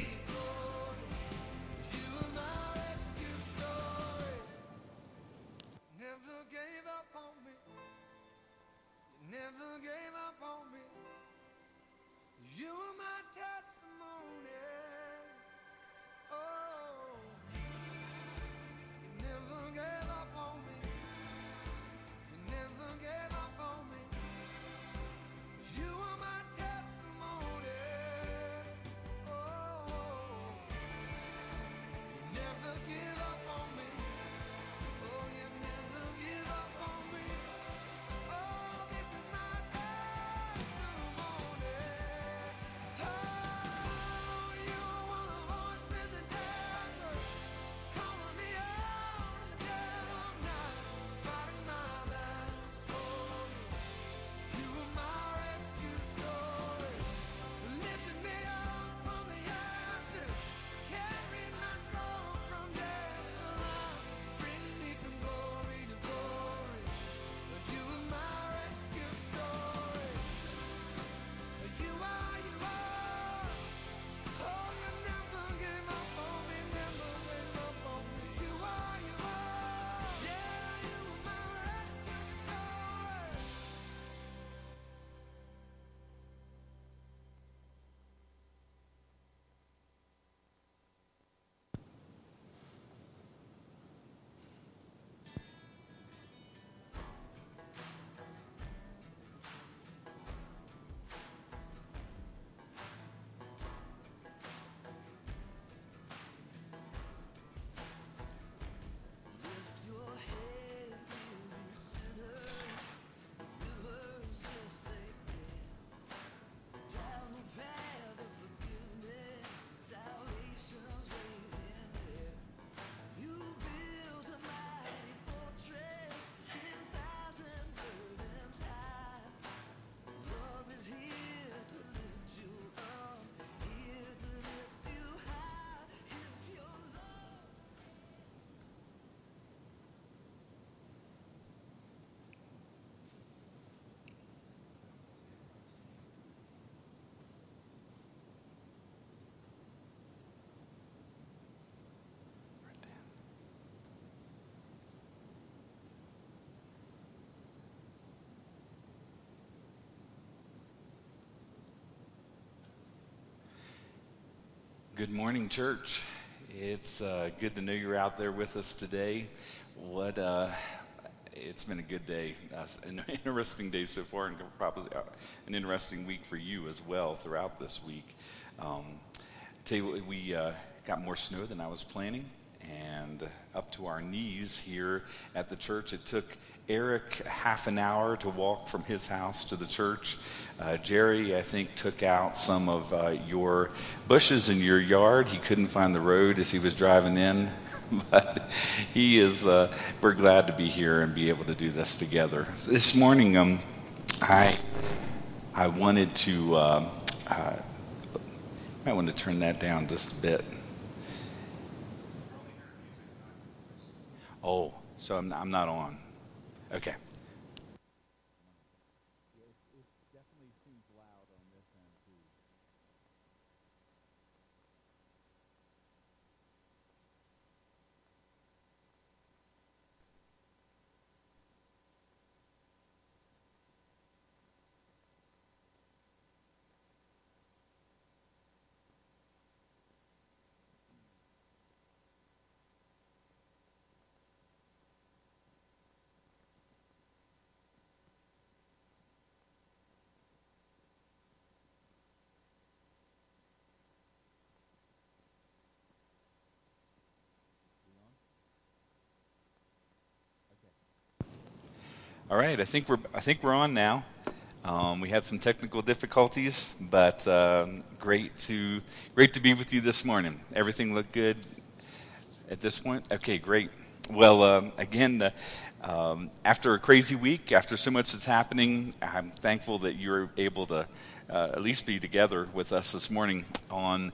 Good morning, church. It's uh, good to know you're out there with us today. What uh, it's been a good day, uh, an interesting day so far, and probably uh, an interesting week for you as well throughout this week. Um, tell you what, we uh, got more snow than I was planning, and up to our knees here at the church. It took Eric half an hour to walk from his house to the church. Uh, Jerry, I think, took out some of uh, your bushes in your yard. He couldn't find the road as he was driving in, but he is. Uh, we're glad to be here and be able to do this together. This morning, um, I I wanted to. Uh, uh, might want to turn that down just a bit. Oh, so I'm, I'm not on. Okay. All right, I think we're I think we're on now. Um, we had some technical difficulties, but um, great to great to be with you this morning. Everything looked good at this point. Okay, great. Well, um, again, uh, after a crazy week, after so much that's happening, I'm thankful that you're able to uh, at least be together with us this morning on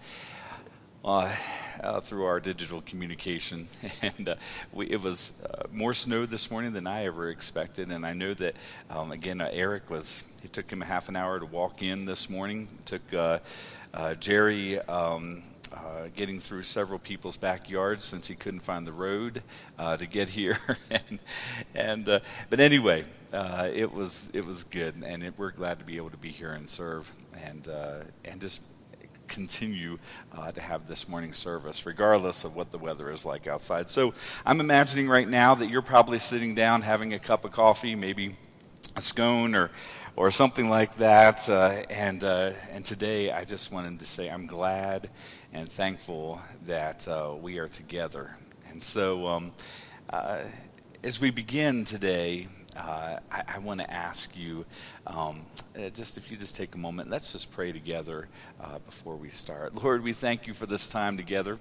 uh, uh, through our digital communication. And uh, we, it was uh, more snow this morning than I ever expected. And I know that, um, again, uh, Eric was, it took him a half an hour to walk in this morning. It took uh, Jerry um, uh, getting through several people's backyards since he couldn't find the road uh, to get here. and and uh, but anyway, it was it was good, and it, we're glad to be able to be here and serve and and just continue uh, to have this morning service, regardless of what the weather is like outside. So I'm imagining right now that you're probably sitting down having a cup of coffee, maybe a scone or or something like that. Uh, and uh, and today I just wanted to say I'm glad and thankful that uh, we are together. And so um, uh, as we begin today, uh, I, I want to ask you, um, uh, just if you just take a moment, let's just pray together uh, before we start. Lord, we thank you for this time together,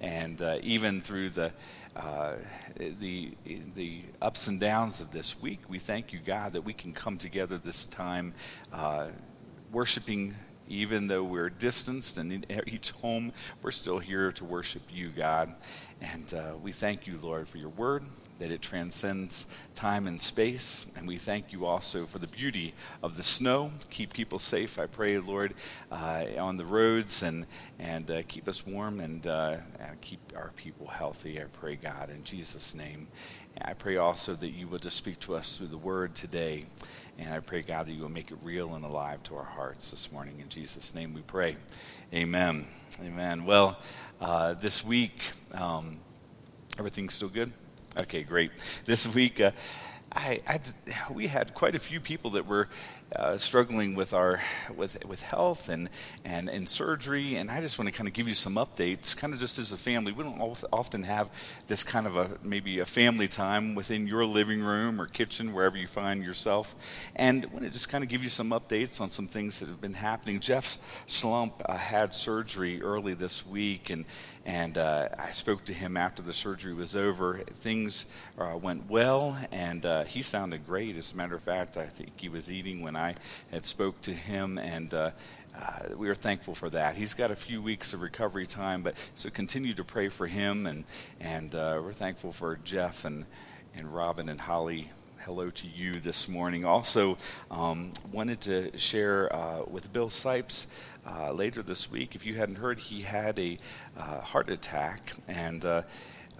and uh, even through the uh, the the ups and downs of this week, we thank you, God, that we can come together this time, uh, worshiping even though we're distanced and in each home, we're still here to worship you, God. And uh, we thank you, Lord, for your word, that it transcends time and space. And we thank you also for the beauty of the snow. Keep people safe, I pray, Lord, uh, on the roads and, and uh, keep us warm and uh, keep our people healthy, I pray, God, in Jesus' name. And I pray also that you will just speak to us through the word today. And I pray, God, that you will make it real and alive to our hearts this morning. In Jesus' name we pray. Amen. Amen. Well, uh, this week, um, everything's still good? Okay, great. This week, uh, I, I, we had quite a few people that were uh, struggling with our with with health and and and surgery, and I just want to kind of give you some updates, kind of just as a family. We don't often have this kind of a maybe a family time within your living room or kitchen, wherever you find yourself, and I want to just kind of give you some updates on some things that have been happening. Jeff's slump uh, had surgery early this week, and and uh, I spoke to him after the surgery was over. Things uh, went well, and uh, he sounded great. As a matter of fact, I think he was eating when I had spoke to him, and uh, uh, we are thankful for that. He's got a few weeks of recovery time, but so continue to pray for him, and and uh, we're thankful for Jeff and and Robin and Holly hello to you this morning. Also, um, wanted to share uh, with Bill Sipes later this week. If you hadn't heard, he had a uh, heart attack and uh,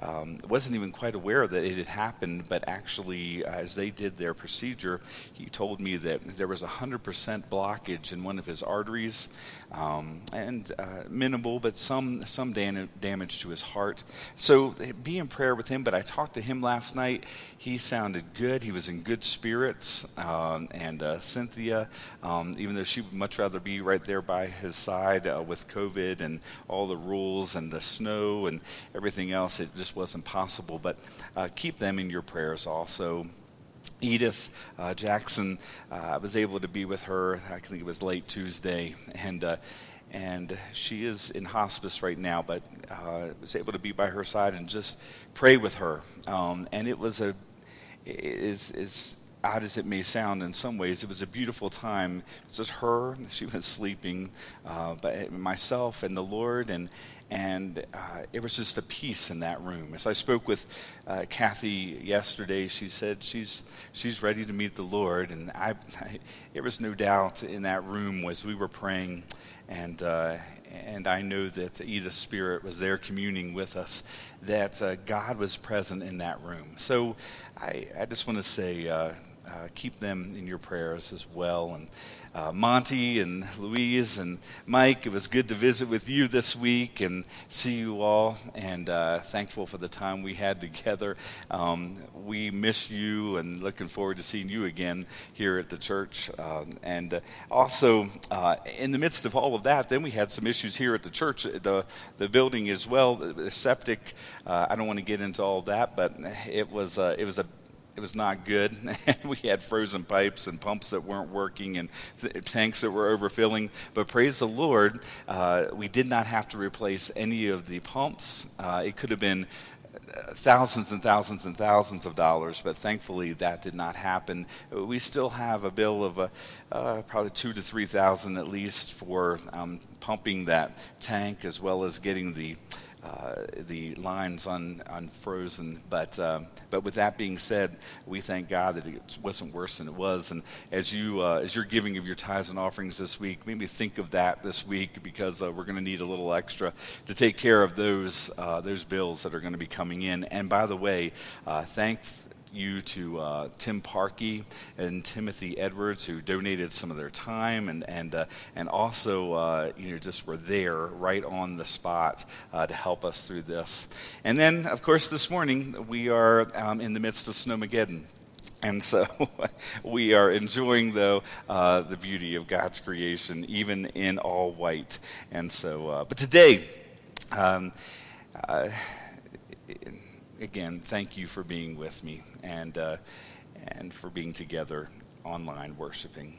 um, wasn't even quite aware that it had happened, but actually, uh, as they did their procedure, he told me that there was a 100% blockage in one of his arteries, um, and uh, minimal, but some some damage to his heart. So be in prayer with him. But I talked to him last night. He sounded good. He was in good spirits. Um, and uh, Cynthia, um, even though she would much rather be right there by his side uh, with COVID and all the rules and the snow and everything else, it just wasn't possible. But uh, keep them in your prayers also. Edith uh, Jackson, uh, I was able to be with her. I think it was late Tuesday, and uh, and she is in hospice right now. But uh, was able to be by her side and just pray with her. Um, and it was a is is odd as it may sound in some ways, it was a beautiful time. It was just her; she was sleeping, uh, but myself and the Lord and and uh, it was just a peace in that room. As I spoke with uh, Kathy yesterday, she said she's she's ready to meet the Lord, and I, I there was no doubt in that room as we were praying, and uh, and I know that Edith's spirit was there communing with us, that uh, God was present in that room. So I I just want to say. Uh, uh, keep them in your prayers as well, and uh, Monty and Louise and Mike. It was good to visit with you this week and see you all, and uh, thankful for the time we had together. Um, we miss you and looking forward to seeing you again here at the church. Um, and uh, also, uh, in the midst of all of that, then we had some issues here at the church, the the building as well, the septic. Uh, I don't want to get into all that, but it was uh, it was a it was not good. we had frozen pipes and pumps that weren't working and th- tanks that were overfilling. But praise the Lord, uh, we did not have to replace any of the pumps. Uh, it could have been uh, thousands and thousands and thousands of dollars, but thankfully that did not happen. We still have a bill of uh, uh, probably two to three thousand at least for um, pumping that tank, as well as getting the uh, the lines un, unfrozen. But um, but with that being said, we thank God that it wasn't worse than it was. And as you uh, as you're giving of your tithes and offerings this week, maybe think of that this week because uh, we're going to need a little extra to take care of those uh, those bills that are going to be coming in. And by the way, uh, thank you to uh, Tim Parkey and Timothy Edwards, who donated some of their time and and uh, and also uh, you know just were there right on the spot uh, to help us through this. And then, of course, this morning we are um, in the midst of Snowmageddon. And so we are enjoying, though, uh, the beauty of God's creation, even in all white. And so, uh, but today, um, again, thank you for being with me and, uh, and for being together online worshiping.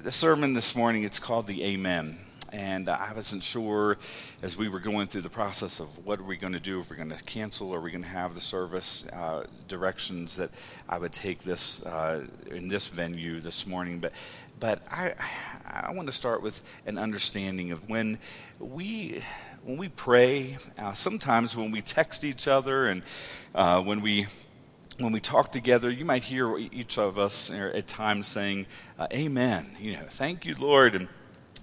The sermon this morning, it's called the Amen. And I wasn't sure as we were going through the process of what are we going to do, if we're going to cancel or are we going to have the service uh, directions that I would take this uh, in this venue this morning. But, but I, I want to start with an understanding of when we when we pray, uh, sometimes when we text each other and uh, when we when we talk together, you might hear each of us at times saying, uh, "Amen." You know, thank you, Lord, and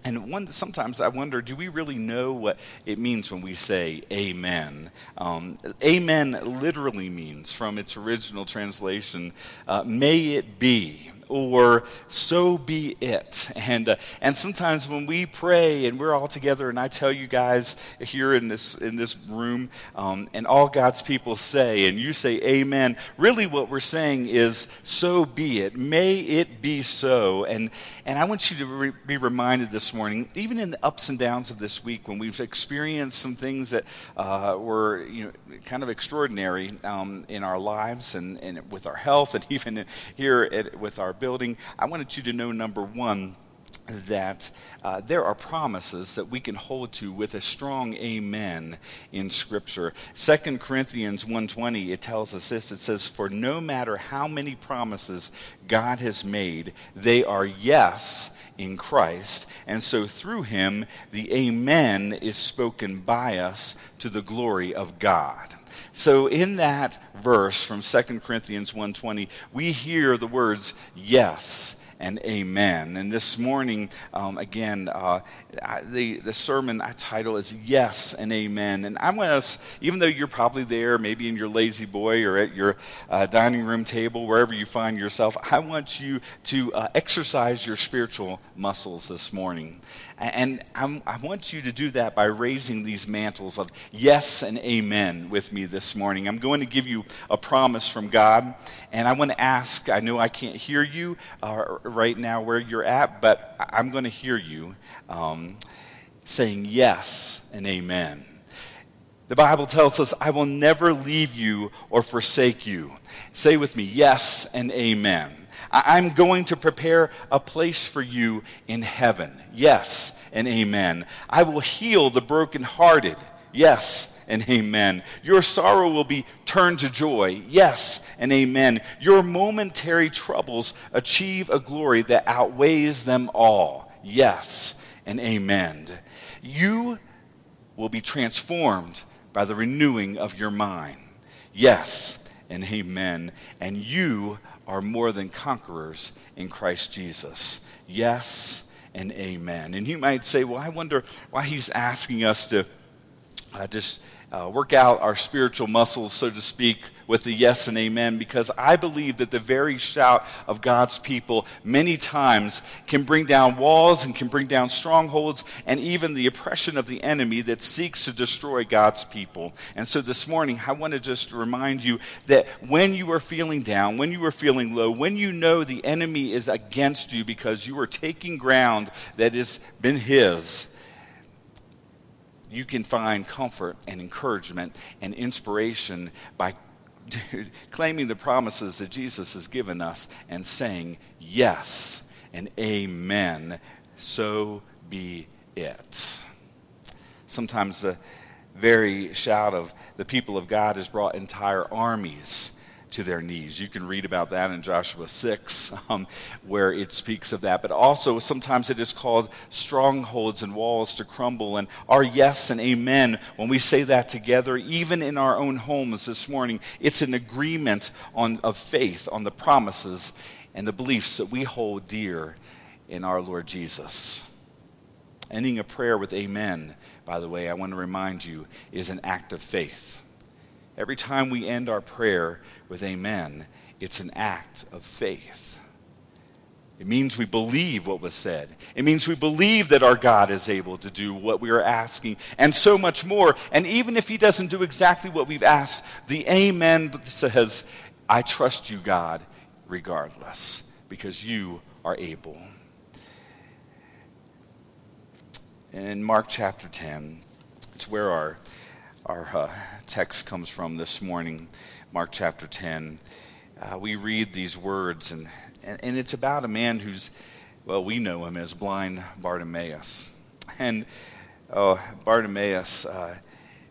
and one, sometimes I wonder, do we really know what it means when we say amen? Um, amen literally means, from its original translation, uh, may it be or so be it. And, uh, and sometimes when we pray and we're all together, and I tell you guys here in this, in this room, um, and all God's people say, and you say amen, really what we're saying is, so be it. May it be so. And, and I want you to re- be reminded this morning, even in the ups and downs of this week, when we've experienced some things that uh, were you know, kind of extraordinary um, in our lives and, and with our health, and even here at, with our building, I wanted you to know number one, that uh, there are promises that we can hold to with a strong amen in scripture. 2 corinthians 1.20 it tells us this. It says for no matter how many promises god has made they are yes in christ and so through him the amen is spoken by us to the glory of god so in that verse from 2 Corinthians 1:20, we hear the words yes and amen. And this morning, um, again, uh, the, the sermon title is Yes and Amen. And I'm want us, even though you're probably there, maybe in your La-Z-Boy or at your uh, dining room table, wherever you find yourself, I want you to uh, exercise your spiritual muscles this morning. And I'm, i want you to do that by raising these mantles of yes and amen with me this morning. I'm going to give you a promise from God, and I want to ask I know I can't hear you uh, right now where you're at, but I'm going to hear you um, saying yes and amen. The Bible tells us, I will never leave you or forsake you. Say with me, yes and amen. I'm going to prepare a place for you in heaven. Yes and amen. I will heal the brokenhearted. Yes and amen. Your sorrow will be turned to joy. Yes and amen. Your momentary troubles achieve a glory that outweighs them all. Yes and amen. You will be transformed by the renewing of your mind. Yes and amen. And you are more than conquerors in Christ Jesus. Yes and amen. And you might say, well, I wonder why he's asking us to uh, just uh, work out our spiritual muscles, so to speak, with the yes and amen, because I believe that the very shout of God's people many times can bring down walls and can bring down strongholds and even the oppression of the enemy that seeks to destroy God's people. And so this morning, I want to just remind you that when you are feeling down, when you are feeling low, when you know the enemy is against you because you are taking ground that has been his, you can find comfort and encouragement and inspiration by claiming the promises that Jesus has given us and saying yes and amen. So be it. Sometimes the very shout of the people of God has brought entire armies to their knees. You can read about that in Joshua 6, um, where it speaks of that. But also, sometimes it is called strongholds and walls to crumble. And our yes and amen, when we say that together, even in our own homes this morning, it's an agreement on, of faith on the promises and the beliefs that we hold dear in our Lord Jesus. Ending a prayer with amen, by the way, I want to remind you, is an act of faith. Every time we end our prayer with amen, it's an act of faith. It means we believe what was said. It means we believe that our God is able to do what we are asking and so much more. And even if He doesn't do exactly what we've asked, the Amen says, I trust you, God, regardless, because you are able. In Mark chapter 10, it's where our, our uh, text comes from this morning, Mark chapter 10. Uh, we read these words, and, and, it's about a man who's, well, we know him as blind Bartimaeus. And oh, Bartimaeus, uh,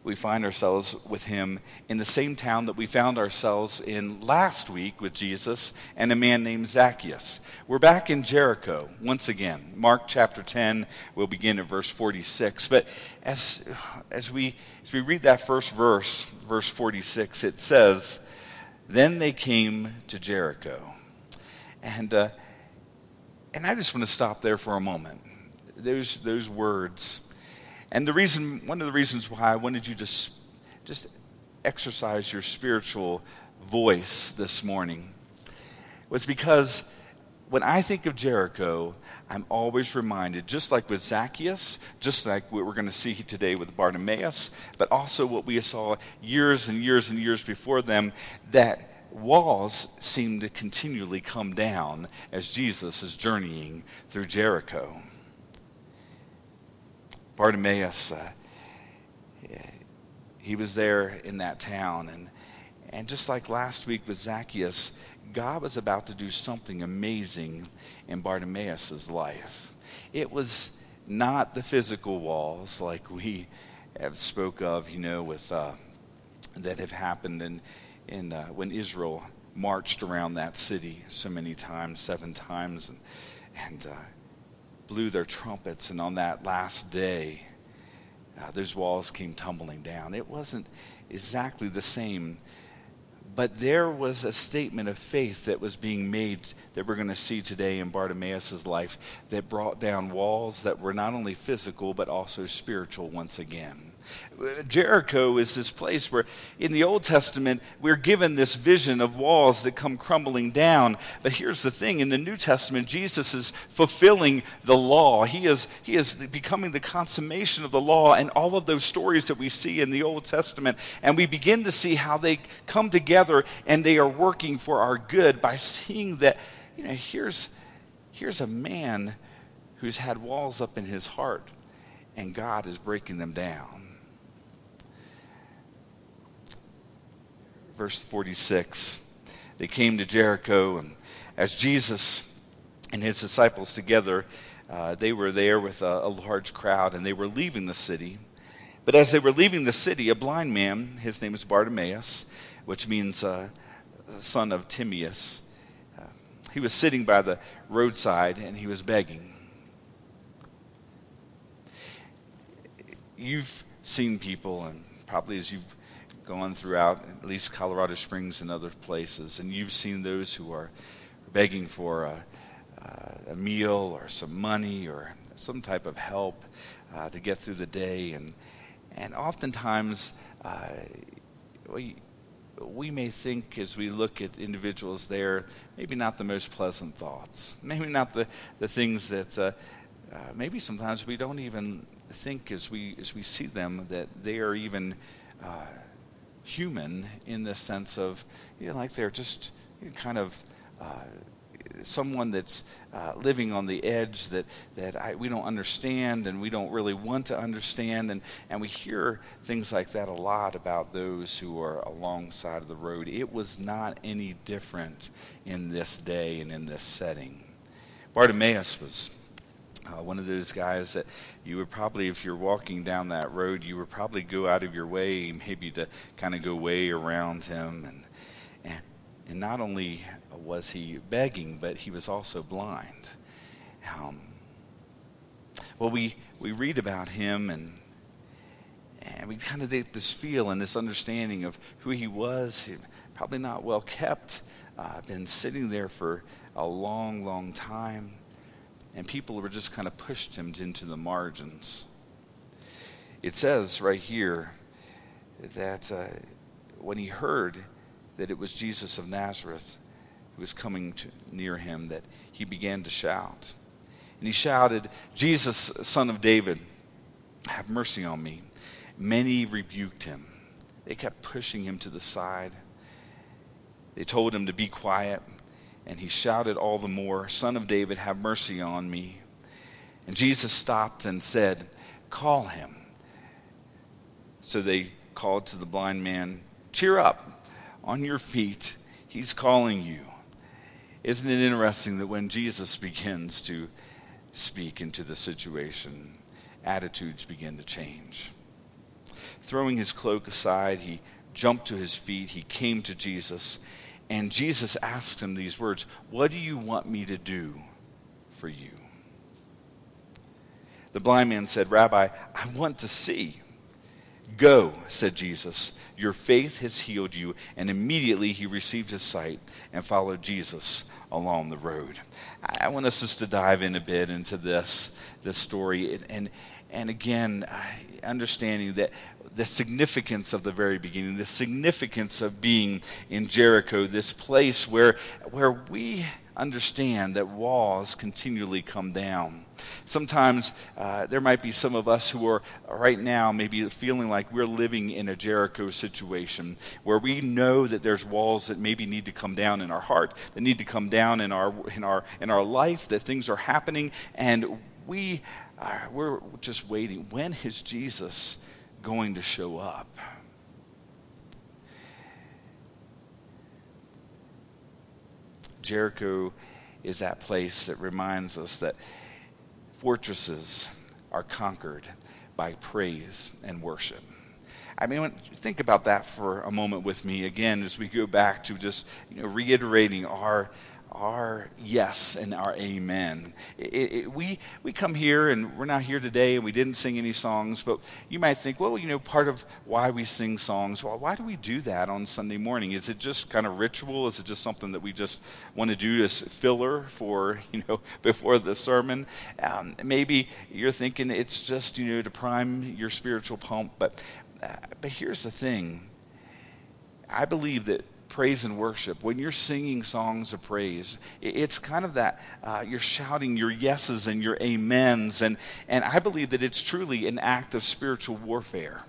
we find ourselves with him in the same town that we found ourselves in last week with Jesus and a man named Zacchaeus. We're back in Jericho once again. Mark chapter 10, we'll begin at verse 46. But as, as, we, as we read that first verse, verse 46, it says, Then they came to Jericho. And, uh, and I just want to stop there for a moment. Those, those words and the reason, one of the reasons why I wanted you to just exercise your spiritual voice this morning was because when I think of Jericho, I'm always reminded, just like with Zacchaeus, just like what we're going to see today with Bartimaeus, but also what we saw years and years and years before them, that walls seem to continually come down as Jesus is journeying through Jericho. Bartimaeus, uh, he was there in that town. And, and just like last week with Zacchaeus, God was about to do something amazing in Bartimaeus' life. It was not the physical walls like we have spoke of, you know, with uh, that have happened in, in uh, when Israel marched around that city so many times, seven times, and, and uh, blew their trumpets, and on that last day, uh, those walls came tumbling down. It wasn't exactly the same, but there was a statement of faith that was being made that we're going to see today in Bartimaeus' life that brought down walls that were not only physical but also spiritual once again. Jericho is this place where in the Old Testament we're given this vision of walls that come crumbling down. But here's the thing in the New Testament, Jesus is fulfilling the law. He is, he is becoming the consummation of the law and all of those stories that we see in the Old Testament. And we begin to see how they come together and they are working for our good by seeing that, you know, here's, here's a man who's had walls up in his heart and God is breaking them down. Verse 46. They came to Jericho, and as Jesus and his disciples together, uh, they were there with a, a large crowd, and they were leaving the city. But as they were leaving the city, a blind man, his name is Bartimaeus, which means uh, son of Timaeus, uh, he was sitting by the roadside and he was begging. You've seen people, and probably as you've gone throughout at least Colorado Springs and other places, and you've seen those who are begging for a, uh, a meal or some money or some type of help uh, to get through the day, and and oftentimes uh, we we may think as we look at individuals there, maybe not the most pleasant thoughts, maybe not the the things that. Uh, uh, maybe sometimes we don't even think as we as we see them that they are even uh, human in the sense of, you know, like they're just kind of uh, someone that's uh, living on the edge that, that I, we don't understand and we don't really want to understand. And, and we hear things like that a lot about those who are alongside of the road. It was not any different in this day and in this setting. Bartimaeus was uh, one of those guys that you would probably, if you're walking down that road, you would probably go out of your way, maybe to kind of go way around him. And, and And not only was he begging, but he was also blind. Um, well, we, we read about him and and we kind of get this feel and this understanding of who he was. He, probably not well kept, uh, been sitting there for a long, long time, and people were just kind of pushed him into the margins. It says right here that uh, when he heard that it was Jesus of Nazareth who was coming to, near him, that he began to shout. And he shouted, Jesus, son of David, have mercy on me. Many rebuked him. They kept pushing him to the side. They told him to be quiet, and he shouted all the more, Son of David, have mercy on me. And Jesus stopped and said, Call him. So they called to the blind man, Cheer up, on your feet, he's calling you. Isn't it interesting that when Jesus begins to speak into the situation, attitudes begin to change? Throwing his cloak aside, he jumped to his feet. He came to Jesus, and Jesus asked him these words What do you want me to do for you? The blind man said, Rabbi, I want to see. Go, said Jesus. Your faith has healed you. And immediately he received his sight and followed Jesus along the road. I want us just to dive in a bit into this, this story. And, and again, understanding that the significance of the very beginning, the significance of being in Jericho, this place where, where we understand that walls continually come down. Sometimes uh, there might be some of us who are right now maybe feeling like we're living in a Jericho situation where we know that there's walls that maybe need to come down in our heart, that need to come down in our in our in our life, that things are happening, and we we're just waiting. When is Jesus going to show up? Jericho is that place that reminds us that fortresses are conquered by praise and worship. I mean, think about that for a moment with me again as we go back to just you know, reiterating our our yes and our amen. It, it, we, we come here and we're not here today and we didn't sing any songs, but you might think, well, you know, part of why we sing songs, well, why do we do that on Sunday morning? Is it just kind of ritual? Is it just something that we just want to do as filler for, you know, before the sermon? Um, maybe you're thinking it's just, you know, to prime your spiritual pump, but, uh, but here's the thing. I believe that praise and worship, when you're singing songs of praise, it's kind of that uh, you're shouting your yeses and your amens. And, and I believe that it's truly an act of spiritual warfare.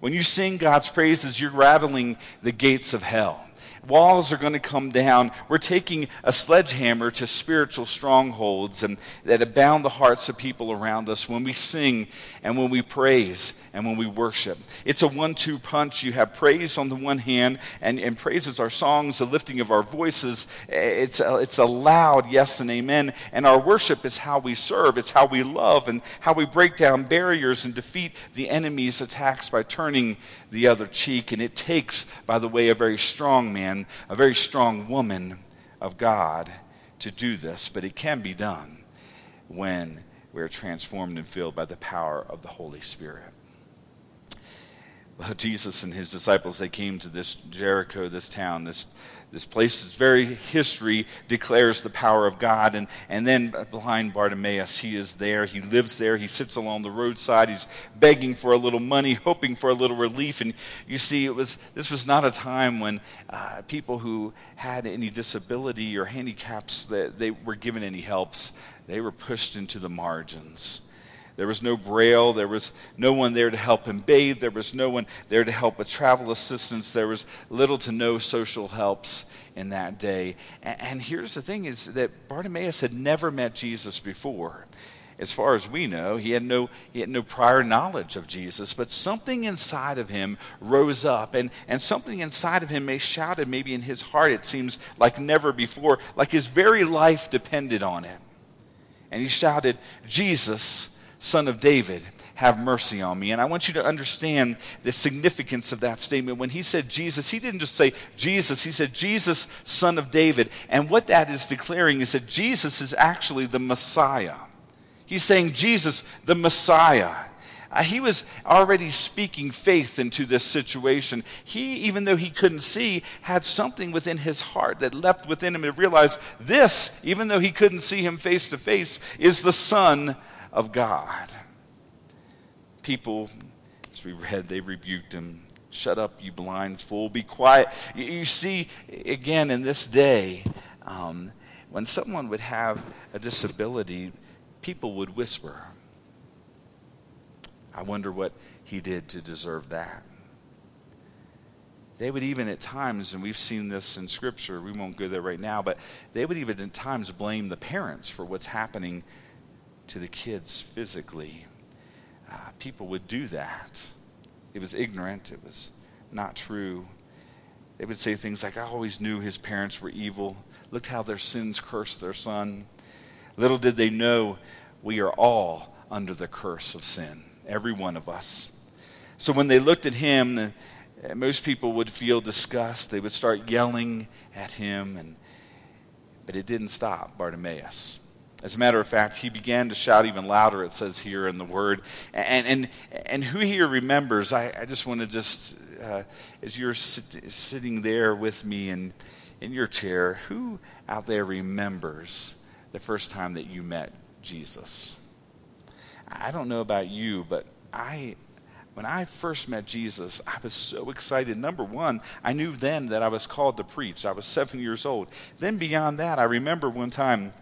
When you sing God's praises, you're rattling the gates of hell. Walls are going to come down. We're taking a sledgehammer to spiritual strongholds and that abound the hearts of people around us when we sing and when we praise and when we worship. It's a one two punch. You have praise on the one hand, and, and praise is our songs, the lifting of our voices. It's a, it's a loud yes and amen. And our worship is how we serve, it's how we love, and how we break down barriers and defeat the enemy's attacks by turning the other cheek. And it takes, by the way, a very strong man, a very strong woman of God to do this, but it can be done when we're transformed and filled by the power of the Holy Spirit. Well, Jesus and his disciples, they came to this Jericho, this town, this this place's very history declares the power of God. And, and then behind Bartimaeus, he is there. He lives there. He sits along the roadside. He's begging for a little money, hoping for a little relief. And you see, it was, this was not a time when uh, people who had any disability or handicaps, that they were given any helps. They were pushed into the margins. There was no braille. There was no one there to help him bathe. There was no one there to help with travel assistance. There was little to no social helps in that day. And, and here's the thing is that Bartimaeus had never met Jesus before. As far as we know, he had no, he had no prior knowledge of Jesus, but something inside of him rose up, and, and something inside of him may shouted, maybe in his heart, it seems like never before, like his very life depended on it. And he shouted, Jesus, son of David, have mercy on me. And I want you to understand the significance of that statement. When he said Jesus, he didn't just say Jesus, he said Jesus, son of David. And what that is declaring is that Jesus is actually the Messiah. He's saying Jesus, the Messiah. Uh, he was already speaking faith into this situation. He, even though he couldn't see, had something within his heart that leapt within him to realize this, even though he couldn't see him face to face, is the Son of God. People, as we read, they rebuked him. Shut up, you blind fool. Be quiet. You, you see, again, in this day, um, when someone would have a disability, people would whisper. I wonder what he did to deserve that. They would even at times, and we've seen this in Scripture, we won't go there right now, but they would even at times blame the parents for what's happening to the kids physically. Uh, people would do that. It was ignorant, it was not true. They would say things like, I always knew his parents were evil. Look how their sins cursed their son. Little did they know we are all under the curse of sin every one of us. So when they looked at him, uh, most people would feel disgust. They would start yelling at him, and, but it didn't stop Bartimaeus. As a matter of fact, he began to shout even louder, it says here in the word. And, and, and who here remembers, I, I just want to just, uh, as you're sit, sitting there with me in, in your chair, who out there remembers the first time that you met Jesus? I don't know about you, but I when I first met Jesus, I was so excited. Number one, I knew then that I was called to preach. I was seven years old. Then beyond that, I remember one time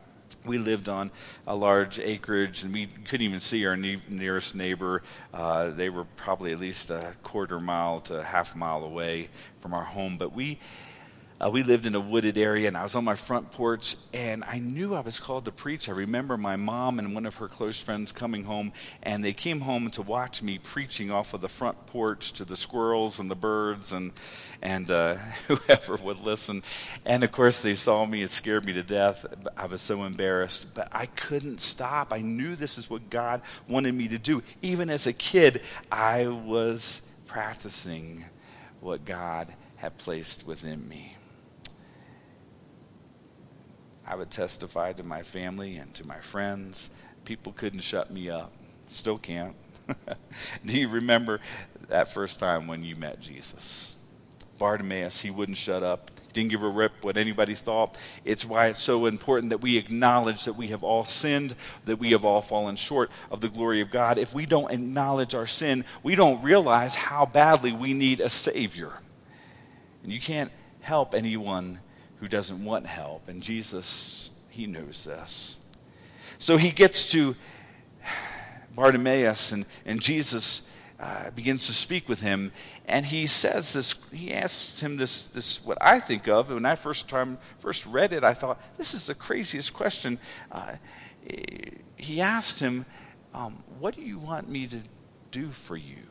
we lived on a large acreage and we couldn't even see our ne- nearest neighbor. Uh, they were probably at least a quarter mile to a half mile away from our home. But we uh, we lived in a wooded area, and I was on my front porch, and I knew I was called to preach. I remember my mom and one of her close friends coming home, and they came home to watch me preaching off of the front porch to the squirrels and the birds and and uh, whoever would listen. And of course, they saw me; it scared me to death. I was so embarrassed, but I couldn't stop. I knew this is what God wanted me to do. Even as a kid, I was practicing what God had placed within me. I would testify to my family and to my friends. People couldn't shut me up. Still can't. Do you remember that first time when you met Jesus? Bartimaeus, he wouldn't shut up. He didn't give a rip what anybody thought. It's why it's so important that we acknowledge that we have all sinned, that we have all fallen short of the glory of God. If we don't acknowledge our sin, we don't realize how badly we need a Savior. And you can't help anyone who doesn't want help. And Jesus, he knows this. So he gets to Bartimaeus, and, and Jesus uh, begins to speak with him. And he says this, he asks him this, this, what I think of. When I first time first read it, I thought, this is the craziest question. Uh, he asked him, um, What do you want me to do for you?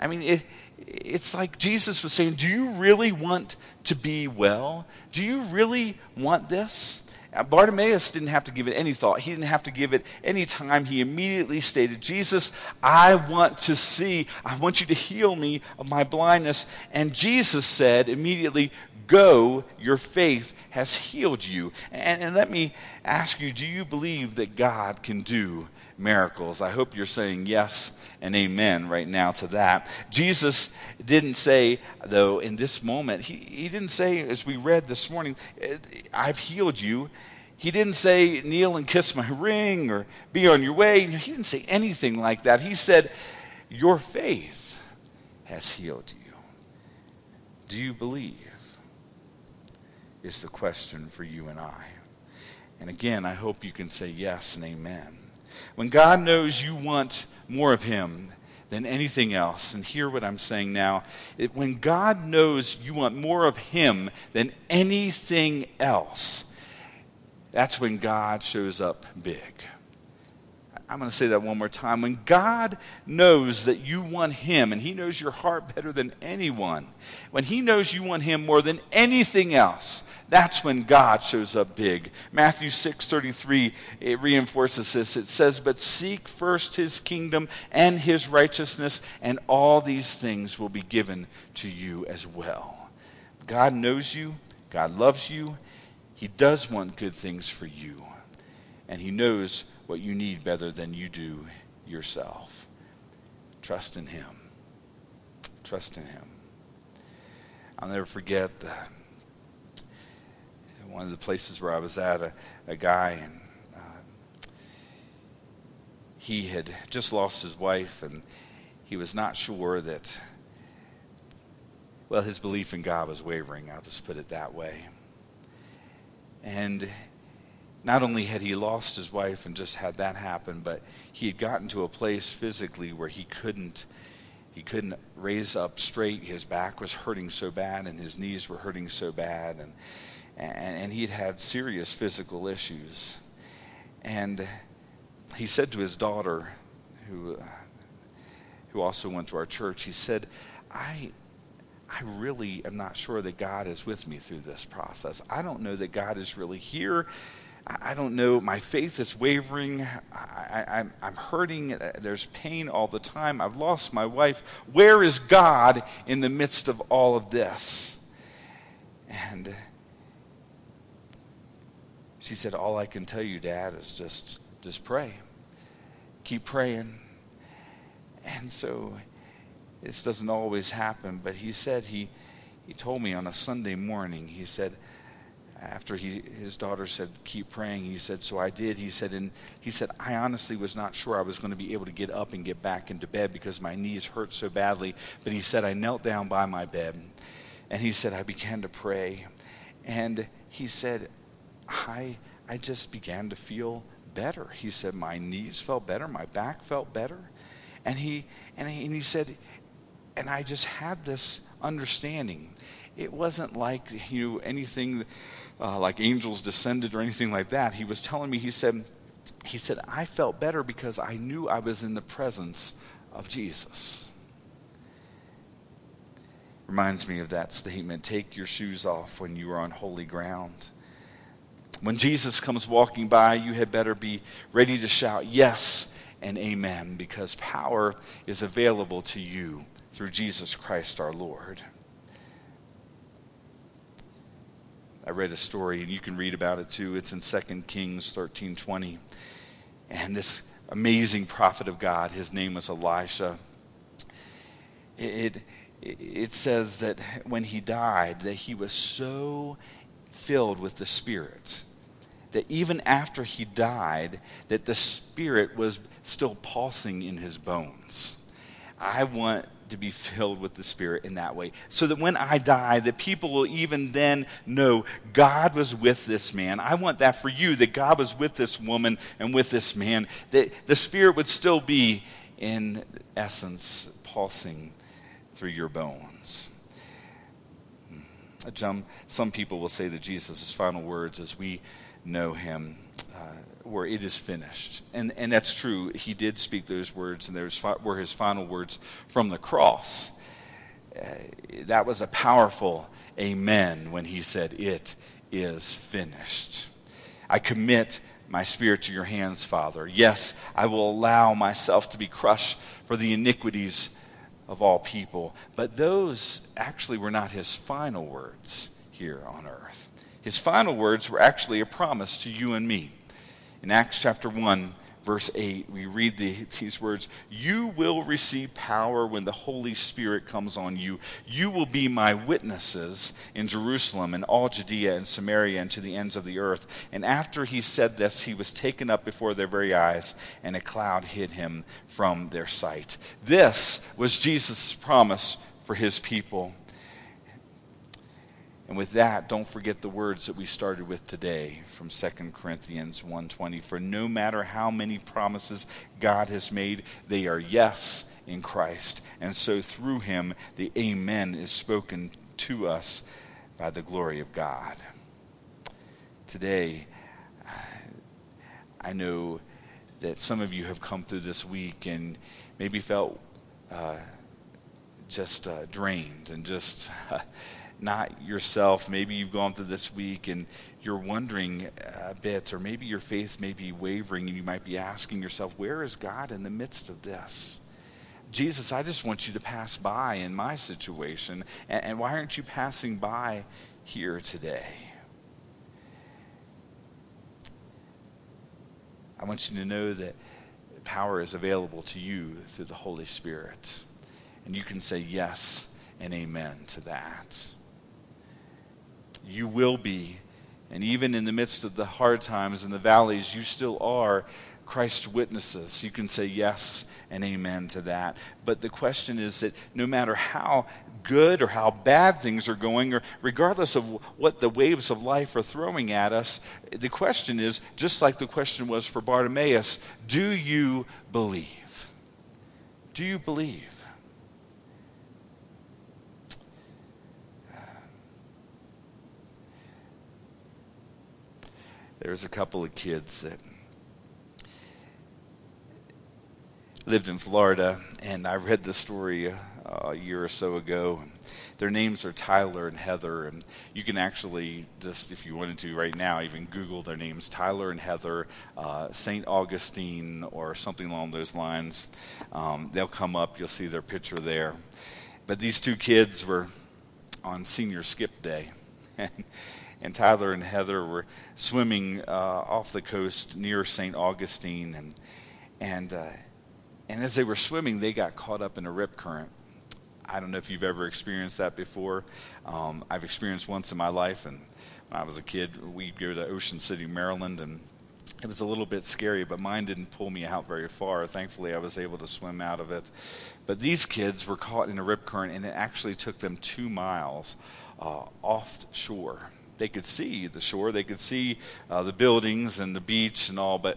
I mean, it, it's like Jesus was saying, Do you really want to be well? Do you really want this? Uh, Bartimaeus didn't have to give it any thought. He didn't have to give it any time. He immediately stated, Jesus, I want to see. I want you to heal me of my blindness. And Jesus said immediately, Go, your faith has healed you. And, and let me ask you, do you believe that God can do miracles. I hope you're saying yes and amen right now to that. Jesus didn't say, though, in this moment, he, he didn't say, as we read this morning, eh, I've healed you. He didn't say, kneel and kiss my ring or be on your way. He didn't say anything like that. He said, Your faith has healed you. Do you believe? Is the question for you and I. And again, I hope you can say yes and amen. When God knows you want more of Him than anything else, and hear what I'm saying now, it, when God knows you want more of Him than anything else, that's when God shows up big. I'm going to say that one more time. When God knows that you want Him, and He knows your heart better than anyone, when He knows you want Him more than anything else, that's when God shows up big. Matthew 6:33 it reinforces this. It says, "But seek first his kingdom and his righteousness, and all these things will be given to you as well." God knows you, God loves you, he does want good things for you, and he knows what you need better than you do yourself. Trust in him. Trust in him. I'll never forget the one of the places where I was at, a, a guy, and uh, he had just lost his wife, and he was not sure that, well, his belief in God was wavering. I'll just put it that way. And not only had he lost his wife and just had that happen, but he had gotten to a place physically where he couldn't he couldn't raise up straight. His back was hurting so bad, and his knees were hurting so bad, and and, and he'd had serious physical issues. And he said to his daughter, who, who also went to our church, he said, I, I really am not sure that God is with me through this process. I don't know that God is really here. I don't know. My faith is wavering. I, am hurting. There's pain all the time. I've lost my wife. Where is God in the midst of all of this? And she said, All I can tell you, Dad, is just, just pray. Keep praying. And so this doesn't always happen, but he said he, he told me on a Sunday morning, he said, after he, his daughter said, keep praying, he said, so I did. He said, and he said, I honestly was not sure I was going to be able to get up and get back into bed because my knees hurt so badly. But he said, I knelt down by my bed and he said, I began to pray. And he said, I, I just began to feel better. He said, My knees felt better, my back felt better. And he, and he, and he said, and I just had this understanding. It wasn't like you know, anything uh, like angels descended or anything like that. He was telling me, he said, he said, I felt better because I knew I was in the presence of Jesus. Reminds me of that statement take your shoes off when you are on holy ground. When Jesus comes walking by, you had better be ready to shout yes and amen because power is available to you through Jesus Christ our Lord. I read a story, and you can read about it too. It's in 2 Kings 13:20. And this amazing prophet of God, his name was Elisha. It, it, it says that when he died, that he was so filled with the Spirit that even after he died, that the spirit was still pulsing in his bones. I want to be filled with the spirit in that way. So that when i die that people will even then know god was with this man. I want that for you that god was with this woman and with this man. That the spirit would still be in essence pulsing through your bones. Some, some people will say that jesus' final words as we know him, uh, where it is finished. And, and that's true. He did speak those words, and those were his final words from the cross. Uh, that was a powerful amen when he said, It is finished. I commit my spirit to your hands, Father. Yes, I will allow myself to be crushed for the iniquities of all people. But those actually were not his final words here on earth. His final words were actually a promise to you and me. In Acts chapter 1, verse 8, we read the, these words You will receive power when the Holy Spirit comes on you. You will be my witnesses in Jerusalem and all Judea and Samaria and to the ends of the earth. And after he said this, he was taken up before their very eyes, and a cloud hid him from their sight. This was Jesus' promise for his people. And with that, don't forget the words that we started with today from 2 Corinthians 1:20 for no matter how many promises God has made, they are yes in Christ. And so through him the amen is spoken to us by the glory of God. Today I know that some of you have come through this week and maybe felt uh, just uh, drained and just not yourself. Maybe you've gone through this week and you're wondering a bit, or maybe your faith may be wavering and you might be asking yourself, Where is God in the midst of this? Jesus, I just want you to pass by in my situation. And, and why aren't you passing by here today? I want you to know that power is available to you through the Holy Spirit. And you can say yes and amen to that. You will be, and even in the midst of the hard times and the valleys, you still are Christ's witnesses. You can say yes and amen to that. But the question is that no matter how good or how bad things are going, or regardless of what the waves of life are throwing at us, the question is just like the question was for Bartimaeus do you believe? Do you believe? There's a couple of kids that lived in Florida, and I read the story uh, a year or so ago. Their names are Tyler and Heather, and you can actually just, if you wanted to right now, even Google their names, Tyler and Heather, uh, St. Augustine, or something along those lines. Um, they'll come up, you'll see their picture there. But these two kids were on senior skip day. and Tyler and Heather were swimming uh, off the coast near St. Augustine, and and uh, and as they were swimming, they got caught up in a rip current. I don't know if you've ever experienced that before. Um, I've experienced once in my life, and when I was a kid, we'd go to Ocean City, Maryland, and it was a little bit scary, but mine didn't pull me out very far. Thankfully, I was able to swim out of it. But these kids were caught in a rip current, and it actually took them two miles uh, off shore. They could see the shore, they could see uh, the buildings and the beach and all, but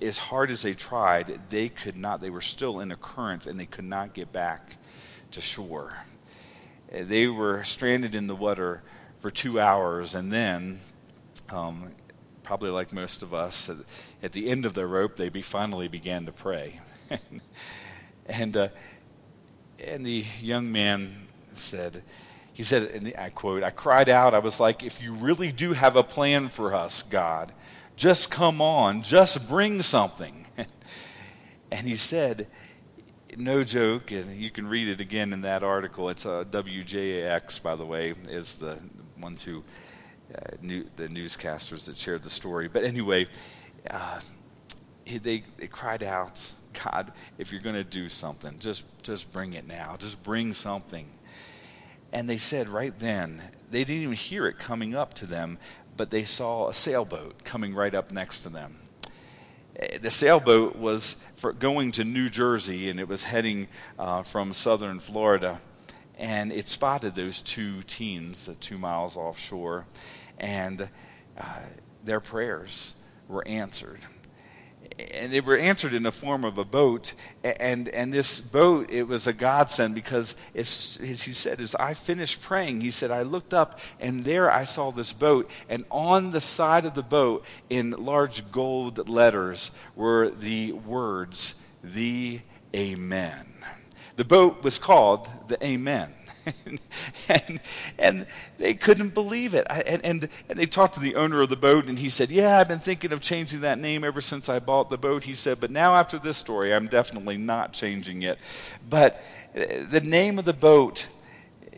as hard as they tried, they could not. They were still in a current and they could not get back to shore. They were stranded in the water for two hours, and then, um, probably like most of us, at the end of their rope, they be, finally began to pray. and uh, and the young man said, he said, and I quote, I cried out, I was like, if you really do have a plan for us, God, just come on, just bring something. and he said, no joke, and you can read it again in that article. It's a uh, WJAX, by the way, is the ones who, uh, knew, the newscasters that shared the story. But anyway, uh, they, they cried out, God, if you're going to do something, just, just bring it now. Just bring something. And they said right then, they didn't even hear it coming up to them, but they saw a sailboat coming right up next to them. Eh, the sailboat was going to New Jersey, and it was heading uh, from southern Florida. And it spotted those two teens, uh, two miles offshore, and uh, their prayers were answered and they were answered in the form of a boat. And, and this boat, it was a godsend because, as, as he said, as I finished praying, he said, I looked up and there I saw this boat. And on the side of the boat, in large gold letters, were the words, the Amen. The boat was called the Amen. And, and they couldn't believe it. I, and, and, and they talked to the owner of the boat, and he said, Yeah, I've been thinking of changing that name ever since I bought the boat. He said, But now after this story, I'm definitely not changing it. But uh, the name of the boat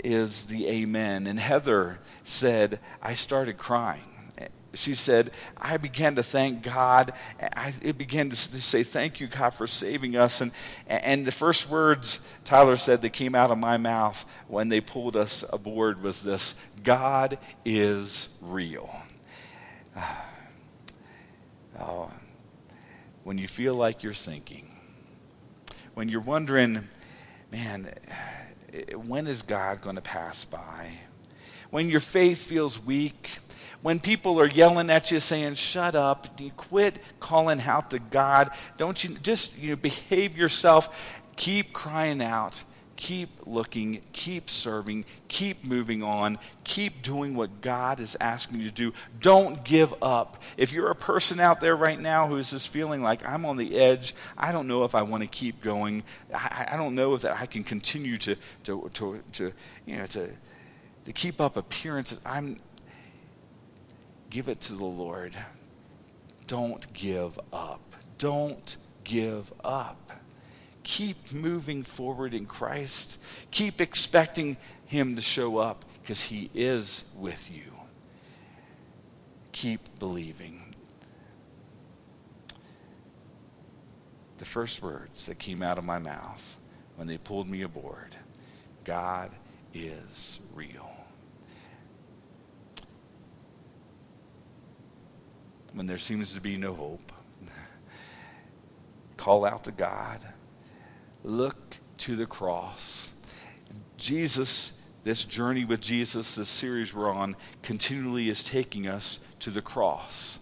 is the Amen. And Heather said, I started crying she said, I began to thank God. I began to say, Thank you, God, for saving us. And, and the first words Tyler said that came out of my mouth when they pulled us aboard was this God is real. Oh, when you feel like you're sinking, when you're wondering, man, when is God going to pass by? When your faith feels weak, when people are yelling at you saying, shut up, you quit calling out to God. Don't you just you know, behave yourself. Keep crying out. keep looking, keep serving, keep moving on, keep doing what God is asking you to do. Don't give up. If you're a person out there right now who is just feeling like I'm on the edge, I don't know if I want to keep going. I, I don't know if that I can continue to, to, to, to you know, to, to keep up appearances. I'm give it to the Lord. Don't give up. Don't give up. Keep moving forward in Christ. Keep expecting Him to show up because He is with you. Keep believing. The first words that came out of my mouth when they pulled me aboard God is real. When there seems to be no hope, call out to God look to the cross. Jesus, this journey with Jesus, this series we're on, continually is taking us to the cross.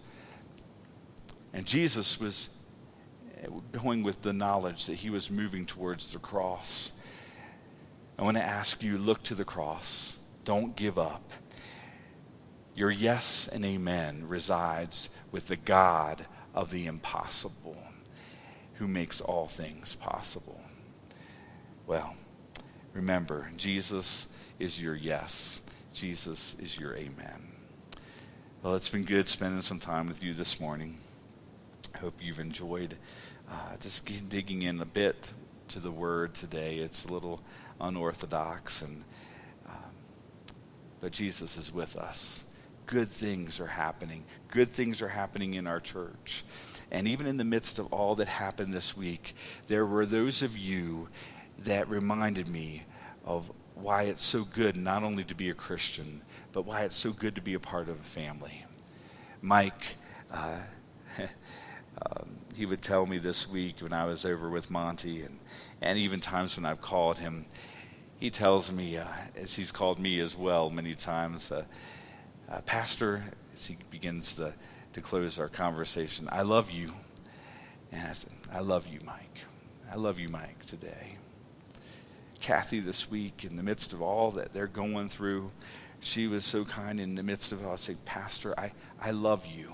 And Jesus was going with the knowledge that he was moving towards the cross. I want to ask you look to the cross. Don't give up. Your yes and amen resides with the God of the impossible who makes all things possible. Well, remember, Jesus is your yes. Jesus is your amen. Well, it's been good spending some time with you this morning. I hope you've enjoyed uh, just digging in a bit to the word today. It's a little unorthodox, and um, but Jesus is with us. Good things are happening. Good things are happening in our church. And even in the midst of all that happened this week, there were those of you that reminded me of why it's so good not only to be a Christian, but why it's so good to be a part of a family. Mike, uh, um, he would tell me this week when I was over with Monty, and, and even times when I've called him, he tells me, uh, as he's called me as well many times, uh, uh Pastor, as he begins to, to close our conversation, I love you. And I said, I love you, Mike. I love you, Mike, today. Kathy this week in the midst of all that they're going through. She was so kind in the midst of it all. I say, Pastor, I, I love you.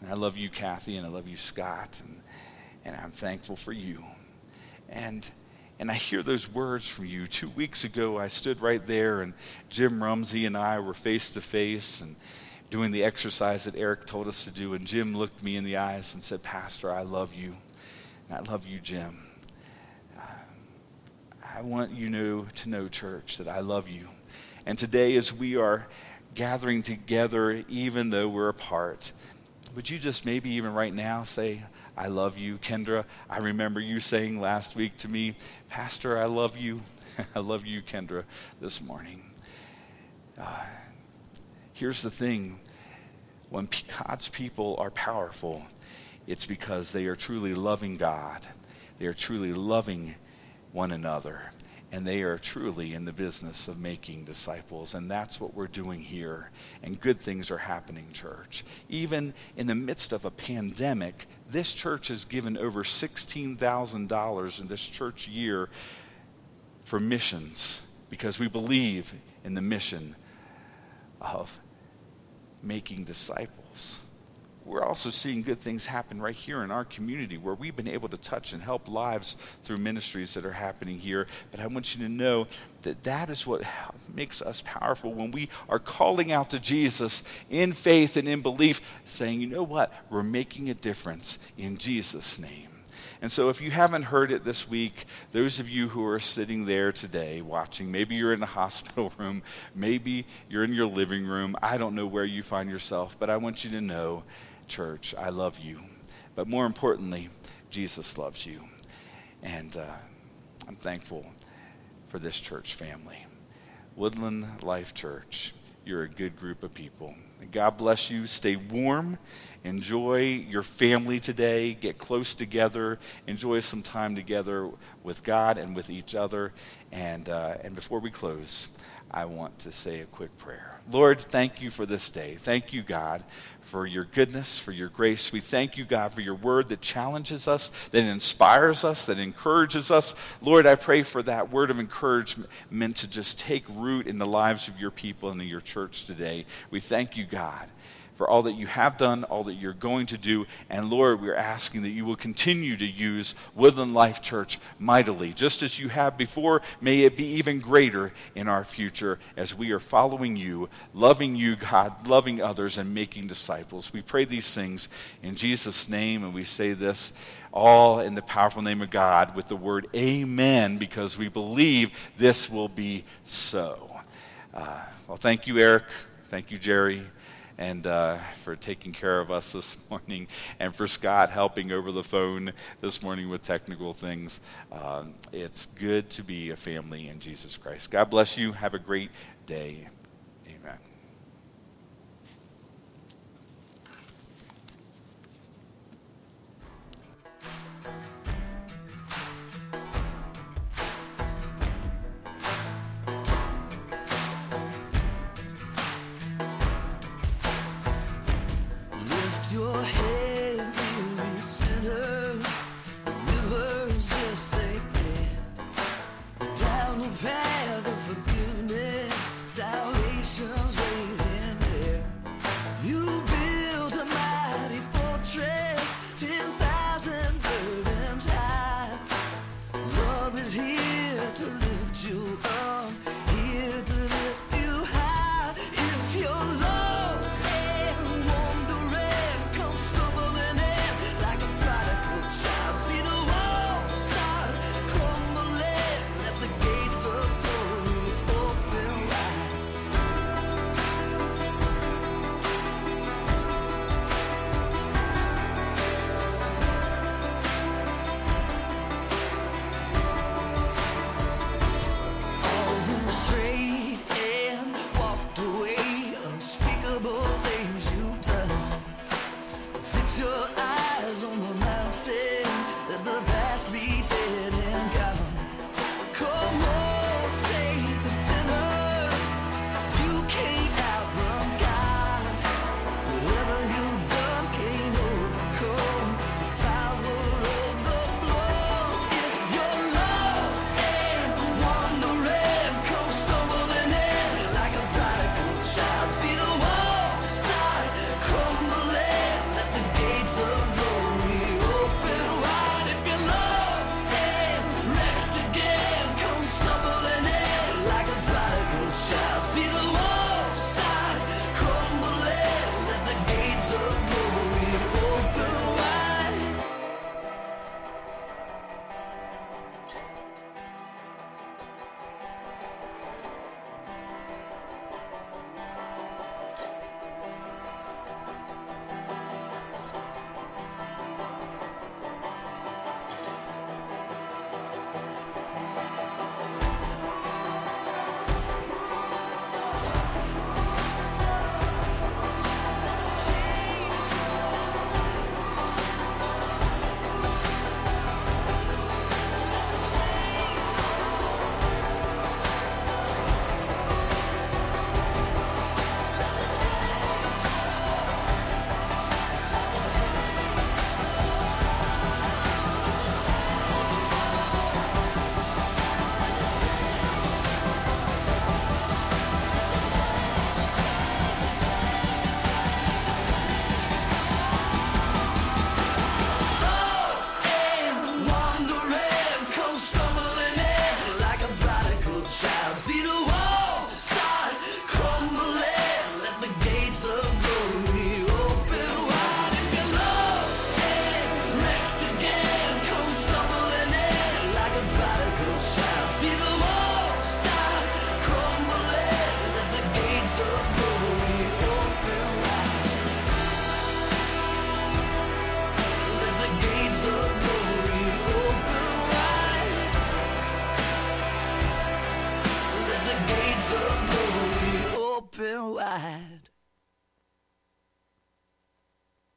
And I love you, Kathy, and I love you, Scott, and, and I'm thankful for you. And and I hear those words from you. Two weeks ago, I stood right there, and Jim Rumsey and I were face to face and doing the exercise that Eric told us to do. And Jim looked me in the eyes and said, Pastor, I love you. And I love you, Jim. Uh, I want you know, to know, church, that I love you. And today, as we are gathering together, even though we're apart, would you just maybe even right now say, I love you, Kendra? I remember you saying last week to me, Pastor, I love you. I love you, Kendra, this morning. Uh, here's the thing when God's people are powerful, it's because they are truly loving God, they are truly loving one another. And they are truly in the business of making disciples. And that's what we're doing here. And good things are happening, church. Even in the midst of a pandemic, this church has given over $16,000 in this church year for missions because we believe in the mission of making disciples we're also seeing good things happen right here in our community where we've been able to touch and help lives through ministries that are happening here. But I want you to know that that is what makes us powerful when we are calling out to Jesus in faith and in belief, saying, you know what? We're making a difference in Jesus' name. And so, if you haven't heard it this week, those of you who are sitting there today watching, maybe you're in a hospital room, maybe you're in your living room, I don't know where you find yourself, but I want you to know church, I love you. But more importantly, Jesus loves you. And uh, I'm thankful for this church family. Woodland Life Church, you're a good group of people. God bless you. Stay warm. Enjoy your family today. Get close together. Enjoy some time together with God and with each other. And, uh, and before we close, I want to say a quick prayer. Lord, thank you for this day. Thank you, God, for your goodness, for your grace. We thank you, God, for your word that challenges us, that inspires us, that encourages us. Lord, I pray for that word of encouragement to just take root in the lives of your people and in your church today. We thank you, God for all that you have done, all that you're going to do. And Lord, we're asking that you will continue to use Woodland Life Church mightily, just as you have before. May it be even greater in our future as we are following you, loving you, God, loving others, and making disciples. We pray these things in Jesus' name, and we say this all in the powerful name of God with the word amen because we believe this will be so. Uh, well, thank you, Eric. Thank you, Jerry and uh, for taking care of us this morning, and for Scott helping over the phone this morning with technical things. Um, it's good to be a family in Jesus Christ. God bless you. Have a great day.